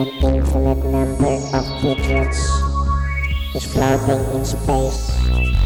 An infinite number of pigeons is floating in space.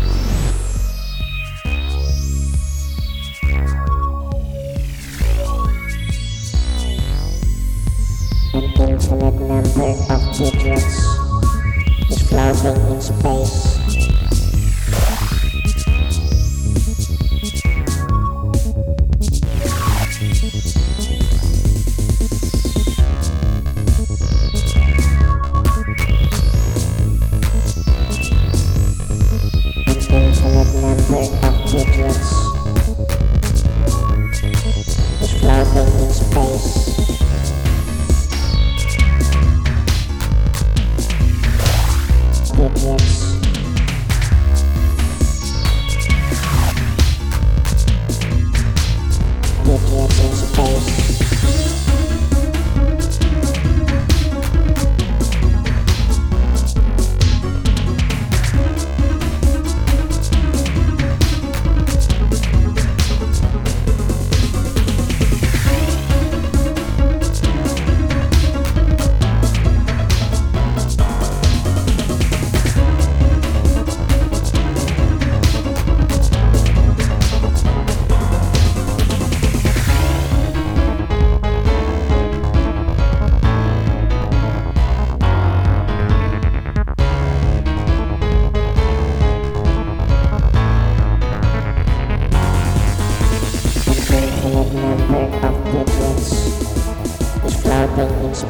in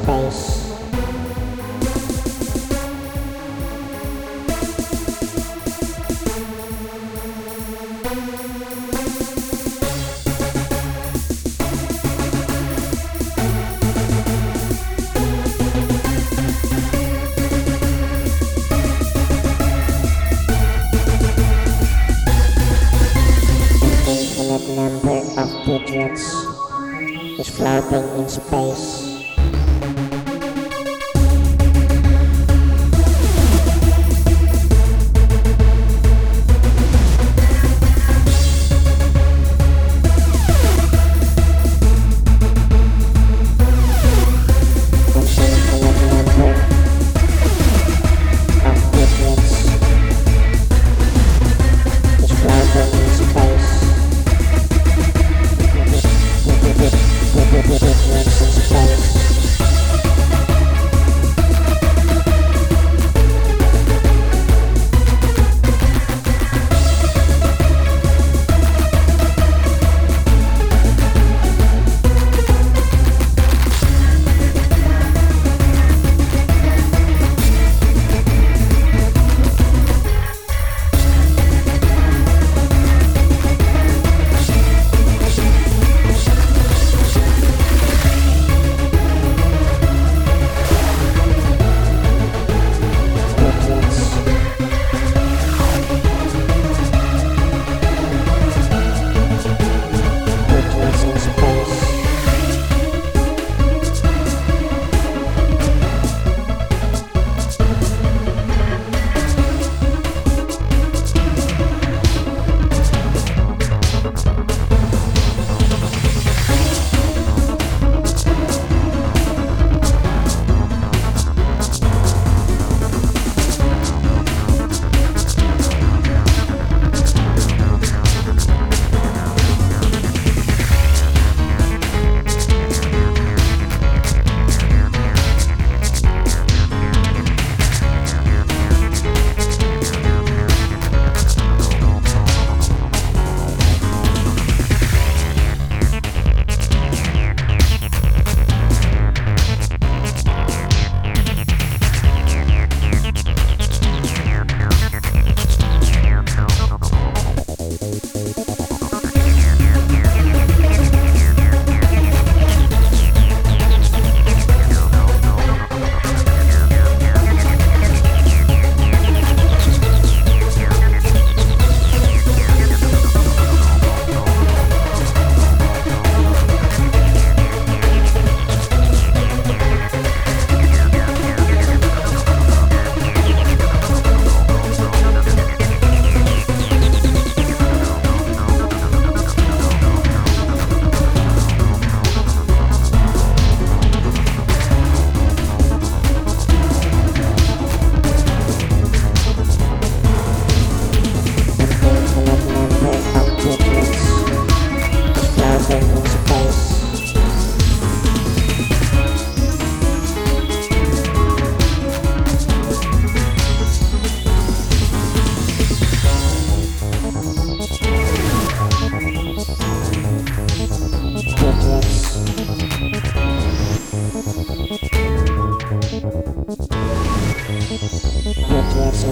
infinite number of digits is floating in space.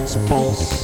its false.